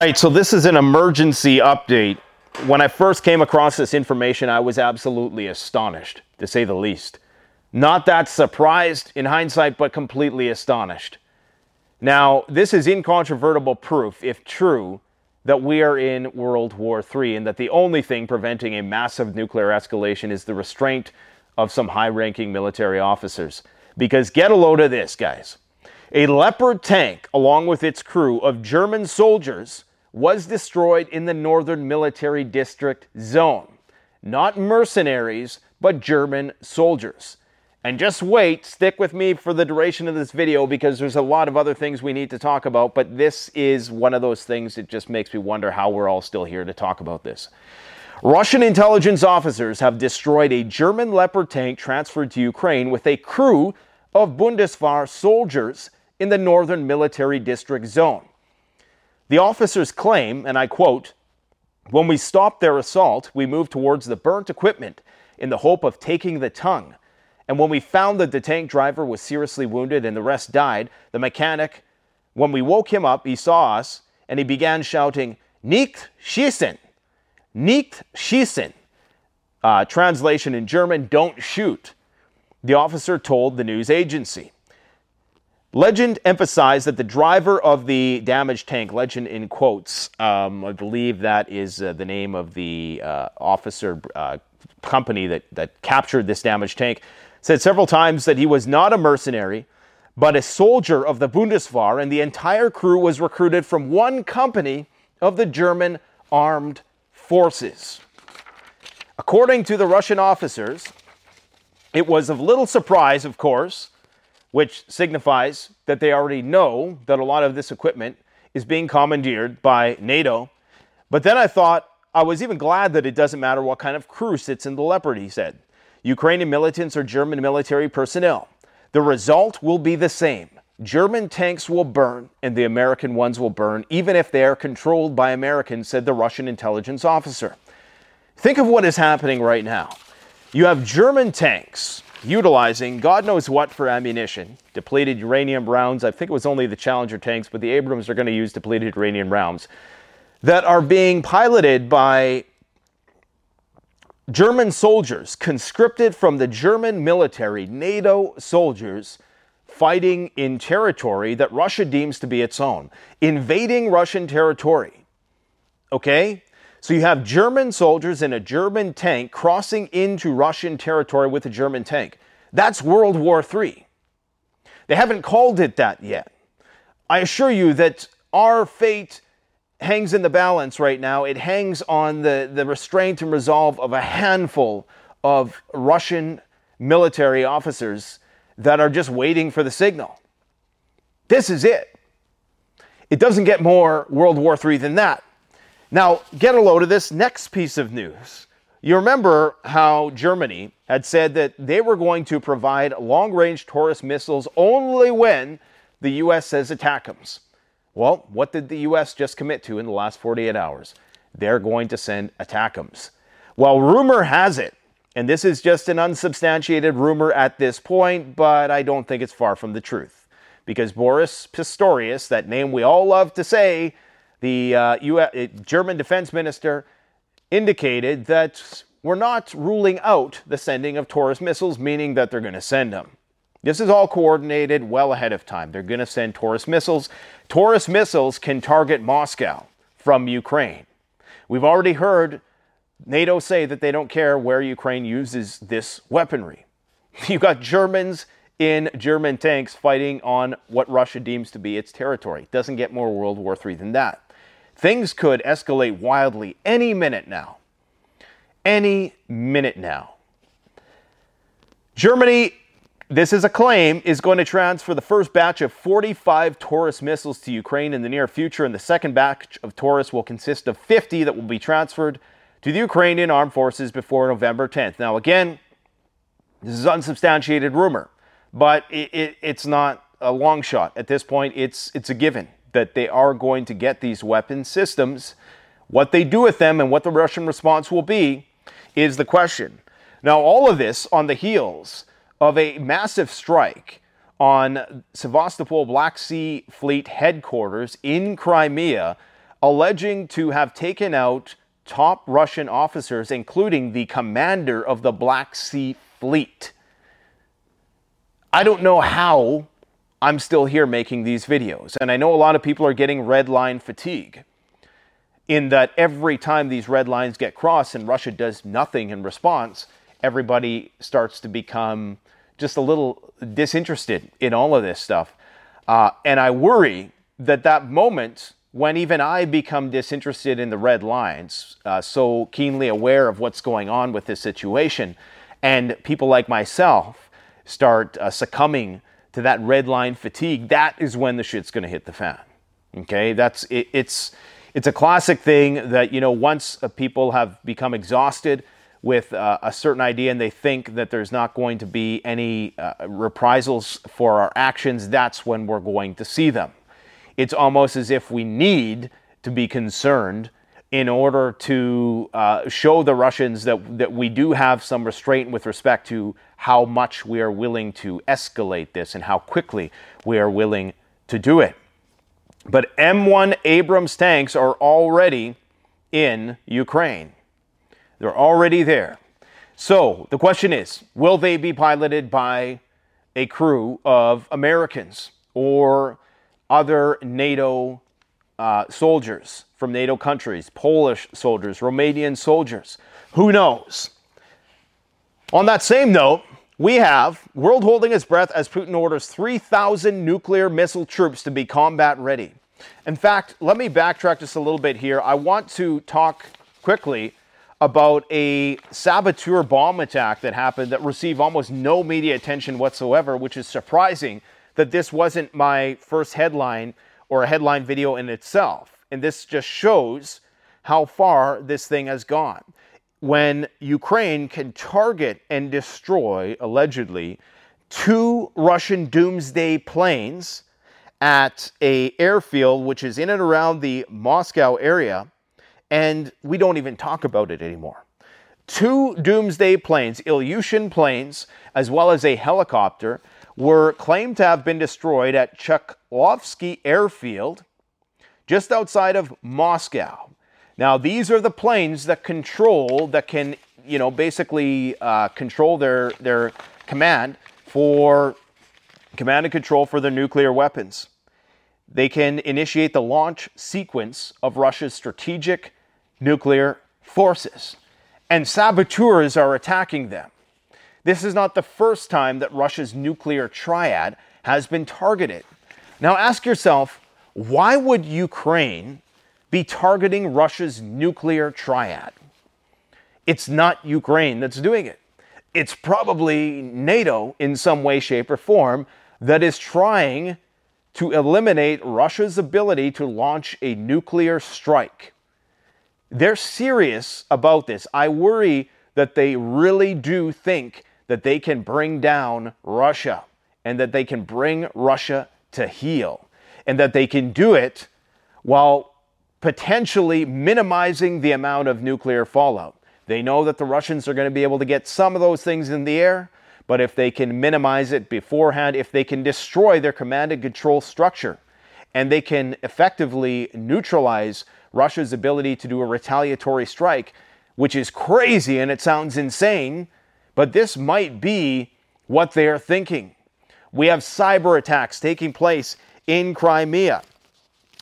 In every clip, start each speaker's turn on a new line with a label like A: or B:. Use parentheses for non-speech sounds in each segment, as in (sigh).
A: Right, so this is an emergency update. When I first came across this information, I was absolutely astonished, to say the least. Not that surprised in hindsight, but completely astonished. Now, this is incontrovertible proof, if true, that we are in World War III and that the only thing preventing a massive nuclear escalation is the restraint of some high ranking military officers. Because get a load of this, guys. A Leopard tank, along with its crew of German soldiers, was destroyed in the Northern Military District zone. Not mercenaries, but German soldiers. And just wait, stick with me for the duration of this video because there's a lot of other things we need to talk about, but this is one of those things that just makes me wonder how we're all still here to talk about this. Russian intelligence officers have destroyed a German Leopard tank transferred to Ukraine with a crew of Bundeswehr soldiers in the Northern Military District zone. The officers claim, and I quote, when we stopped their assault, we moved towards the burnt equipment in the hope of taking the tongue. And when we found that the tank driver was seriously wounded and the rest died, the mechanic, when we woke him up, he saw us and he began shouting, Nicht schießen! Nicht schießen! Uh, translation in German, don't shoot. The officer told the news agency. Legend emphasized that the driver of the damaged tank, legend in quotes, um, I believe that is uh, the name of the uh, officer uh, company that, that captured this damaged tank, said several times that he was not a mercenary, but a soldier of the Bundeswehr, and the entire crew was recruited from one company of the German armed forces. According to the Russian officers, it was of little surprise, of course, which signifies that they already know that a lot of this equipment is being commandeered by NATO. But then I thought I was even glad that it doesn't matter what kind of crew sits in the Leopard, he said. Ukrainian militants or German military personnel. The result will be the same. German tanks will burn and the American ones will burn, even if they are controlled by Americans, said the Russian intelligence officer. Think of what is happening right now. You have German tanks utilizing God knows what for ammunition, depleted uranium rounds. I think it was only the Challenger tanks, but the Abrams are going to use depleted uranium rounds that are being piloted by German soldiers, conscripted from the German military, NATO soldiers fighting in territory that Russia deems to be its own, invading Russian territory. Okay? So you have German soldiers in a German tank crossing into Russian territory with a German tank. That's World War III. They haven't called it that yet. I assure you that our fate hangs in the balance right now. It hangs on the, the restraint and resolve of a handful of Russian military officers that are just waiting for the signal. This is it. It doesn't get more World War III than that. Now, get a load of this next piece of news. You remember how Germany had said that they were going to provide long range Taurus missiles only when the U.S. says ATACMS. Well, what did the U.S. just commit to in the last 48 hours? They're going to send ATACMS. Well, rumor has it, and this is just an unsubstantiated rumor at this point, but I don't think it's far from the truth. Because Boris Pistorius, that name we all love to say, the uh, US, uh, German defense minister indicated that we're not ruling out the sending of Taurus missiles, meaning that they're going to send them. This is all coordinated well ahead of time. They're going to send Taurus missiles. Taurus missiles can target Moscow from Ukraine. We've already heard NATO say that they don't care where Ukraine uses this weaponry. (laughs) You've got Germans in German tanks fighting on what Russia deems to be its territory. It doesn't get more World War III than that. Things could escalate wildly any minute now. Any minute now. Germany, this is a claim, is going to transfer the first batch of 45 Taurus missiles to Ukraine in the near future, and the second batch of Taurus will consist of 50 that will be transferred to the Ukrainian armed forces before November 10th. Now, again, this is unsubstantiated rumor, but it, it, it's not a long shot. At this point, it's, it's a given that they are going to get these weapon systems. What they do with them and what the Russian response will be is the question. Now, all of this on the heels of a massive strike on Sevastopol Black Sea Fleet headquarters in Crimea alleging to have taken out top Russian officers, including the commander of the Black Sea Fleet. I don't know how I'm still here making these videos. And I know a lot of people are getting red line fatigue in that every time these red lines get crossed and Russia does nothing in response, everybody starts to become just a little disinterested in all of this stuff. Uh, and I worry that that moment when even I become disinterested in the red lines, uh, so keenly aware of what's going on with this situation, and people like myself start uh, succumbing to that red line fatigue, that is when the shit's going to hit the fan. Okay, that's it, it's it's a classic thing that you know once uh, people have become exhausted with uh, a certain idea and they think that there's not going to be any uh, reprisals for our actions, that's when we're going to see them. It's almost as if we need to be concerned in order to uh, show the Russians that, that we do have some restraint with respect to how much we are willing to escalate this and how quickly we are willing to do it. But M1 Abrams tanks are already in Ukraine. They're already there. So the question is will they be piloted by a crew of Americans or other NATO uh, soldiers from NATO countries, Polish soldiers, Romanian soldiers? Who knows? On that same note, we have world holding its breath as Putin orders 3,000 nuclear missile troops to be combat ready. In fact, let me backtrack just a little bit here. I want to talk quickly about a saboteur bomb attack that happened that received almost no media attention whatsoever, which is surprising that this wasn't my first headline or a headline video in itself. And this just shows how far this thing has gone. When Ukraine can target and destroy, allegedly, two Russian doomsday planes at a airfield which is in and around the Moscow area and we don't even talk about it anymore. Two doomsday planes, Ilyushin planes, as well as a helicopter, were claimed to have been destroyed at Chkalovsky Airfield, just outside of Moscow. Now, these are the planes that control, that can, you know, basically uh, control their their command for command and control for their nuclear weapons. They can initiate the launch sequence of Russia's strategic nuclear forces, and saboteurs are attacking them. This is not the first time that Russia's nuclear triad has been targeted. Now ask yourself, why would Ukraine be targeting Russia's nuclear triad? It's not Ukraine that's doing it. It's probably NATO in some way, shape, or form that is trying to eliminate Russia's ability to launch a nuclear strike. They're serious about this. I worry that they really do think that they can bring down Russia and that they can bring Russia to heel and that they can do it while potentially minimizing the amount of nuclear fallout. They know that the Russians are going to be able to get some of those things in the air, but if they can minimize it beforehand, if they can destroy their command and control structure, and they can effectively neutralize Russia's ability to do a retaliatory strike, which is crazy and it sounds insane, but this might be what they are thinking. We have cyber attacks taking place in Crimea.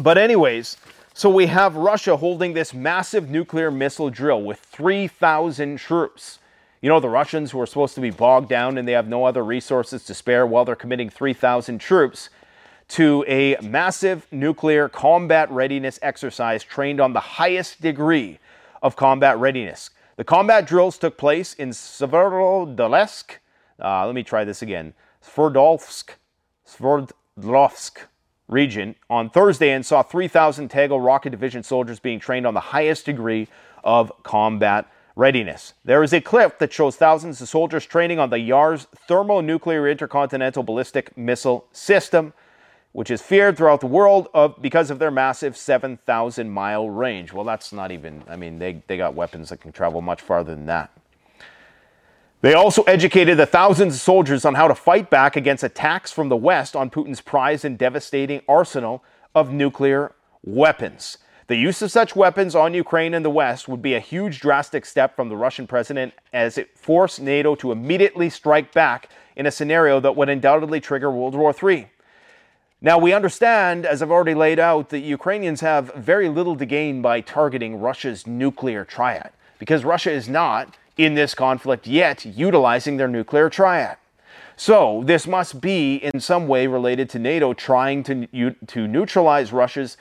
A: But, anyways, so we have Russia holding this massive nuclear missile drill with 3,000 troops. You know, the Russians who are supposed to be bogged down and they have no other resources to spare while they're committing 3,000 troops to a massive nuclear combat readiness exercise trained on the highest degree of combat readiness. The combat drills took place in Sverdlovsk. Uh, let me try this again. Sverdlovsk, Sverdlovsk region on Thursday and saw 3,000 Tagil Rocket Division soldiers being trained on the highest degree of combat readiness. There is a clip that shows thousands of soldiers training on the Yars thermonuclear intercontinental ballistic missile system which is feared throughout the world of, because of their massive 7,000 mile range. Well, that's not even, I mean, they, they got weapons that can travel much farther than that. They also educated the thousands of soldiers on how to fight back against attacks from the West on Putin's prized and devastating arsenal of nuclear weapons. The use of such weapons on Ukraine and the West would be a huge drastic step from the Russian president as it forced NATO to immediately strike back in a scenario that would undoubtedly trigger World War III. Now, we understand, as I've already laid out, that Ukrainians have very little to gain by targeting Russia's nuclear triad, because Russia is not, in this conflict, yet utilizing their nuclear triad. So, this must be in some way related to NATO trying to, to neutralize Russia's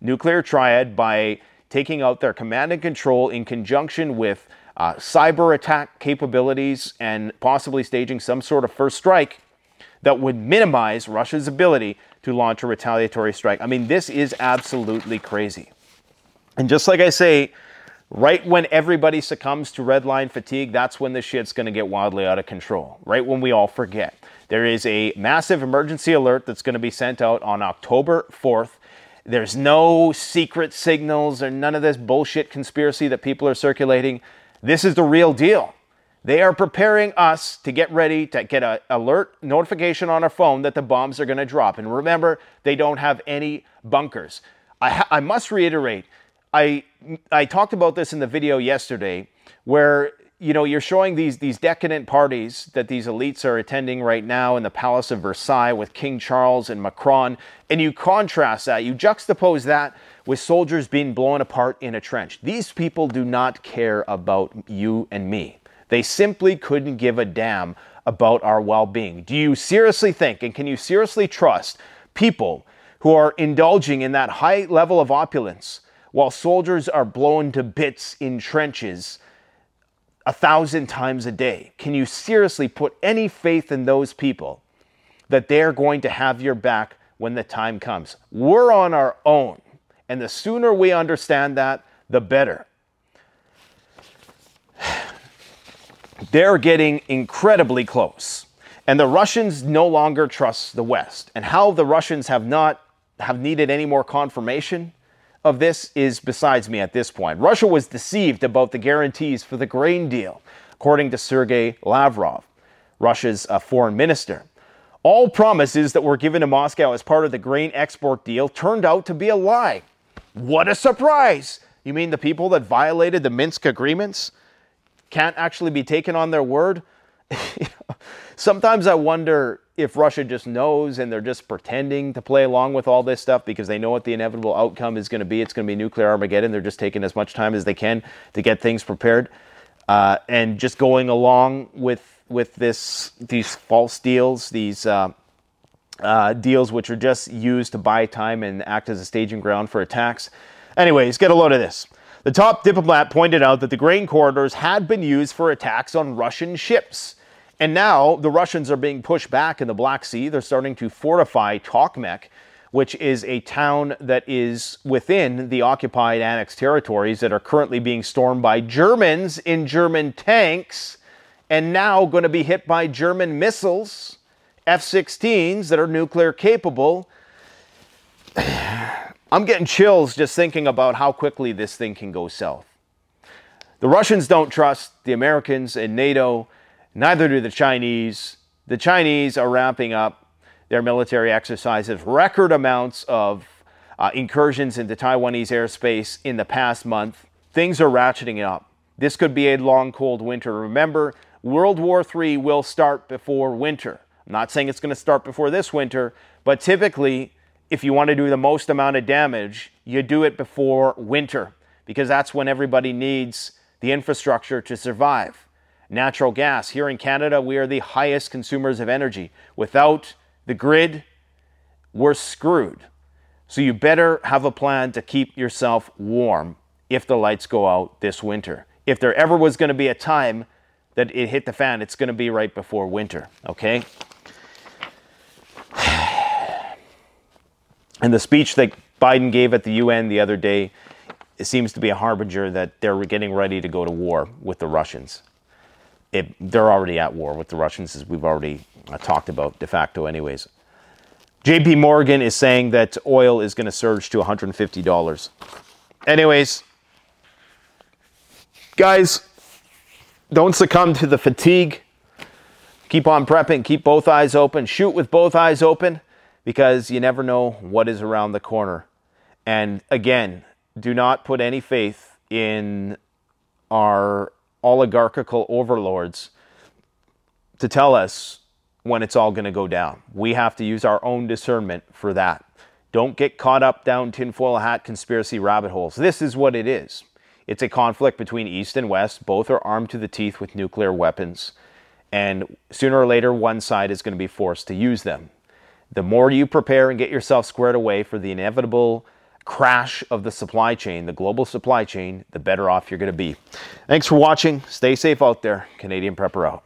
A: nuclear triad by taking out their command and control in conjunction with uh, cyber attack capabilities and possibly staging some sort of first strike that would minimize Russia's ability to launch a retaliatory strike. I mean, this is absolutely crazy. And just like I say, right when everybody succumbs to red line fatigue, that's when the shit's going to get wildly out of control, right when we all forget. There is a massive emergency alert that's going to be sent out on October 4th there's no secret signals or none of this bullshit conspiracy that people are circulating. This is the real deal. They are preparing us to get ready to get an alert notification on our phone that the bombs are going to drop. And remember, they don't have any bunkers. I, ha- I must reiterate, I, I talked about this in the video yesterday, where you know, you're showing these these decadent parties that these elites are attending right now in the Palace of Versailles with King Charles and Macron, and you contrast that, you juxtapose that with soldiers being blown apart in a trench. These people do not care about you and me. They simply couldn't give a damn about our well-being. Do you seriously think and can you seriously trust people who are indulging in that high level of opulence while soldiers are blown to bits in trenches? a thousand times a day. Can you seriously put any faith in those people that they're going to have your back when the time comes? We're on our own. And the sooner we understand that, the better. They're getting incredibly close. And the Russians no longer trust the West. And how the Russians have not have needed any more confirmation of this is besides me at this point. Russia was deceived about the guarantees for the grain deal, according to Sergei Lavrov, Russia's uh, foreign minister. All promises that were given to Moscow as part of the grain export deal turned out to be a lie. What a surprise! You mean the people that violated the Minsk agreements can't actually be taken on their word? (laughs) Sometimes I wonder if Russia just knows and they're just pretending to play along with all this stuff because they know what the inevitable outcome is going to be. It's going to be nuclear Armageddon. They're just taking as much time as they can to get things prepared uh, and just going along with with this these false deals, these uh, uh, deals which are just used to buy time and act as a staging ground for attacks. Anyways, get a load of this. The top diplomat pointed out that the grain corridors had been used for attacks on Russian ships. And now the Russians are being pushed back in the Black Sea. They're starting to fortify Tokmak, which is a town that is within the occupied annexed territories that are currently being stormed by Germans in German tanks and now going to be hit by German missiles, F 16s that are nuclear capable. I'm getting chills just thinking about how quickly this thing can go south. The Russians don't trust the Americans and NATO Neither do the Chinese. The Chinese are ramping up their military exercises, record amounts of uh, incursions into Taiwanese airspace in the past month. Things are ratcheting up. This could be a long, cold winter. Remember, World War III will start before winter. I'm not saying it's going to start before this winter, but typically, if you want to do the most amount of damage, you do it before winter because that's when everybody needs the infrastructure to survive natural gas. Here in Canada, we are the highest consumers of energy. Without the grid, we're screwed. So you better have a plan to keep yourself warm if the lights go out this winter. If there ever was going to be a time that it hit the fan, it's going to be right before winter, okay? And the speech that Biden gave at the UN the other day seems to be a harbinger that they're getting ready to go to war with the Russians it, they're already at war with the Russians, as we've already uh, talked about de facto, anyways. JP Morgan is saying that oil is going to surge to $150. Anyways, guys, don't succumb to the fatigue. Keep on prepping, keep both eyes open, shoot with both eyes open because you never know what is around the corner. And again, do not put any faith in our oligarchical overlords to tell us when it's all going to go down. We have to use our own discernment for that. Don't get caught up down tinfoil hat conspiracy rabbit holes. This is what it is. It's a conflict between East and West. Both are armed to the teeth with nuclear weapons. And sooner or later, one side is going to be forced to use them. The more you prepare and get yourself squared away for the inevitable crash of the supply chain, the global supply chain, the better off you're going to be. Thanks for watching. Stay safe out there. Canadian Prepper out.